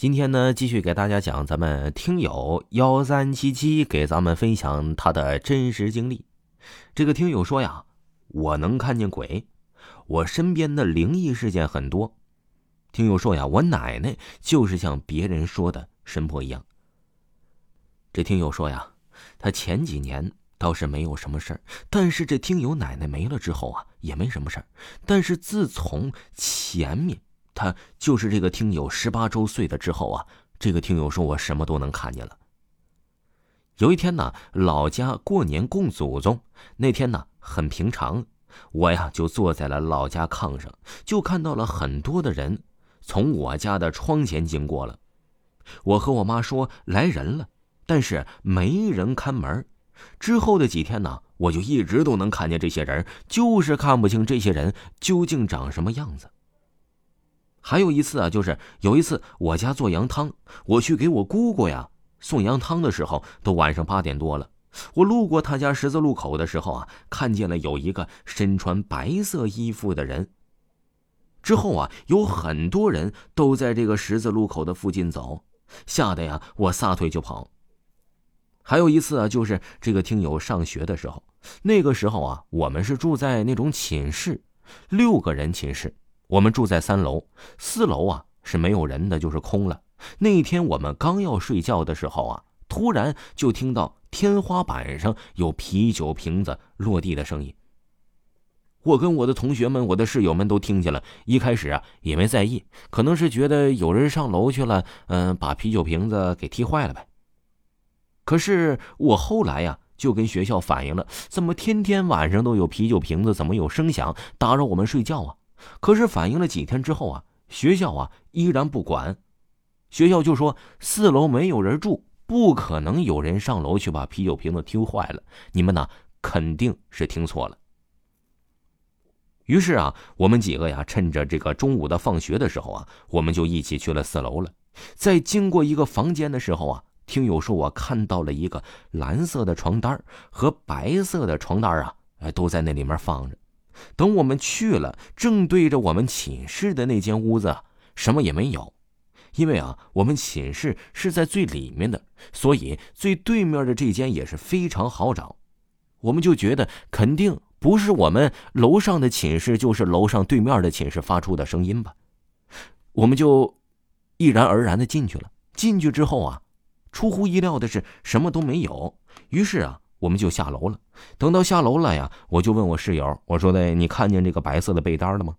今天呢，继续给大家讲咱们听友幺三七七给咱们分享他的真实经历。这个听友说呀，我能看见鬼，我身边的灵异事件很多。听友说呀，我奶奶就是像别人说的神婆一样。这听友说呀，他前几年倒是没有什么事儿，但是这听友奶奶没了之后啊，也没什么事儿。但是自从前面。他就是这个听友十八周岁的之后啊，这个听友说我什么都能看见了。有一天呢，老家过年供祖宗，那天呢很平常，我呀就坐在了老家炕上，就看到了很多的人从我家的窗前经过了。我和我妈说来人了，但是没人看门。之后的几天呢，我就一直都能看见这些人，就是看不清这些人究竟长什么样子。还有一次啊，就是有一次我家做羊汤，我去给我姑姑呀送羊汤的时候，都晚上八点多了。我路过他家十字路口的时候啊，看见了有一个身穿白色衣服的人。之后啊，有很多人都在这个十字路口的附近走，吓得呀我撒腿就跑。还有一次啊，就是这个听友上学的时候，那个时候啊，我们是住在那种寝室，六个人寝室。我们住在三楼，四楼啊是没有人的，就是空了。那一天我们刚要睡觉的时候啊，突然就听到天花板上有啤酒瓶子落地的声音。我跟我的同学们、我的室友们都听见了，一开始啊也没在意，可能是觉得有人上楼去了，嗯，把啤酒瓶子给踢坏了呗。可是我后来呀就跟学校反映了，怎么天天晚上都有啤酒瓶子，怎么有声响打扰我们睡觉啊？可是反映了几天之后啊，学校啊依然不管，学校就说四楼没有人住，不可能有人上楼去把啤酒瓶子踢坏了。你们呢肯定是听错了。于是啊，我们几个呀趁着这个中午的放学的时候啊，我们就一起去了四楼了。在经过一个房间的时候啊，听友说我看到了一个蓝色的床单和白色的床单啊，都在那里面放着。等我们去了，正对着我们寝室的那间屋子，什么也没有。因为啊，我们寝室是在最里面的，所以最对面的这间也是非常好找。我们就觉得肯定不是我们楼上的寝室，就是楼上对面的寝室发出的声音吧。我们就毅然而然的进去了。进去之后啊，出乎意料的是什么都没有。于是啊。我们就下楼了。等到下楼了呀，我就问我室友：“我说的，你看见这个白色的被单了吗？”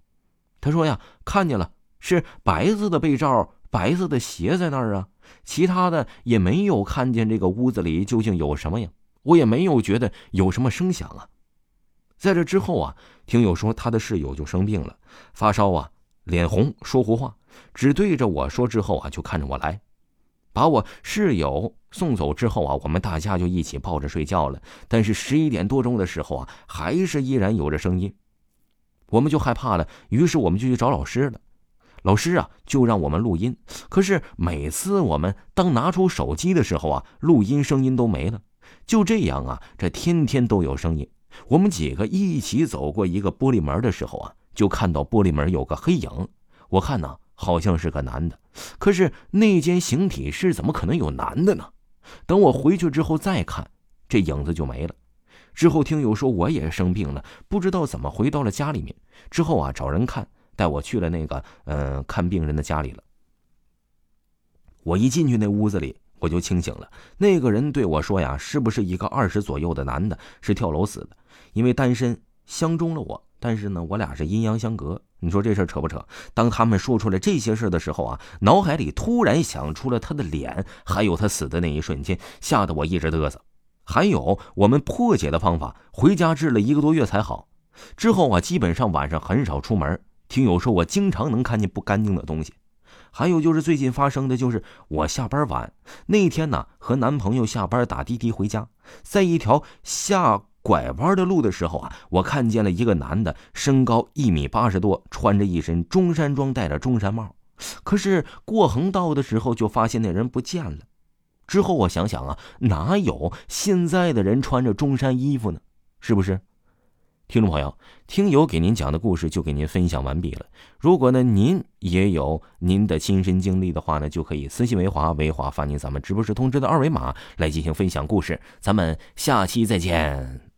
他说：“呀，看见了，是白色的被罩，白色的鞋在那儿啊。其他的也没有看见。这个屋子里究竟有什么呀？我也没有觉得有什么声响啊。”在这之后啊，听友说他的室友就生病了，发烧啊，脸红，说胡话，只对着我说。之后啊，就看着我来。把我室友送走之后啊，我们大家就一起抱着睡觉了。但是十一点多钟的时候啊，还是依然有着声音，我们就害怕了。于是我们就去找老师了。老师啊，就让我们录音。可是每次我们当拿出手机的时候啊，录音声音都没了。就这样啊，这天天都有声音。我们几个一起走过一个玻璃门的时候啊，就看到玻璃门有个黑影。我看呢。好像是个男的，可是那间形体室怎么可能有男的呢？等我回去之后再看，这影子就没了。之后听友说我也生病了，不知道怎么回到了家里面。之后啊，找人看，带我去了那个嗯看病人的家里了。我一进去那屋子里，我就清醒了。那个人对我说呀：“是不是一个二十左右的男的，是跳楼死的？因为单身，相中了我，但是呢，我俩是阴阳相隔。”你说这事扯不扯？当他们说出来这些事的时候啊，脑海里突然想出了他的脸，还有他死的那一瞬间，吓得我一直嘚瑟。还有我们破解的方法，回家治了一个多月才好。之后啊，基本上晚上很少出门。听友说我经常能看见不干净的东西。还有就是最近发生的就是我下班晚那天呢，和男朋友下班打滴滴回家，在一条下。拐弯的路的时候啊，我看见了一个男的，身高一米八十多，穿着一身中山装，戴着中山帽。可是过横道的时候，就发现那人不见了。之后我想想啊，哪有现在的人穿着中山衣服呢？是不是？听众朋友，听友给您讲的故事就给您分享完毕了。如果呢您也有您的亲身经历的话呢，就可以私信维华，维华发您咱们直播室通知的二维码来进行分享故事。咱们下期再见。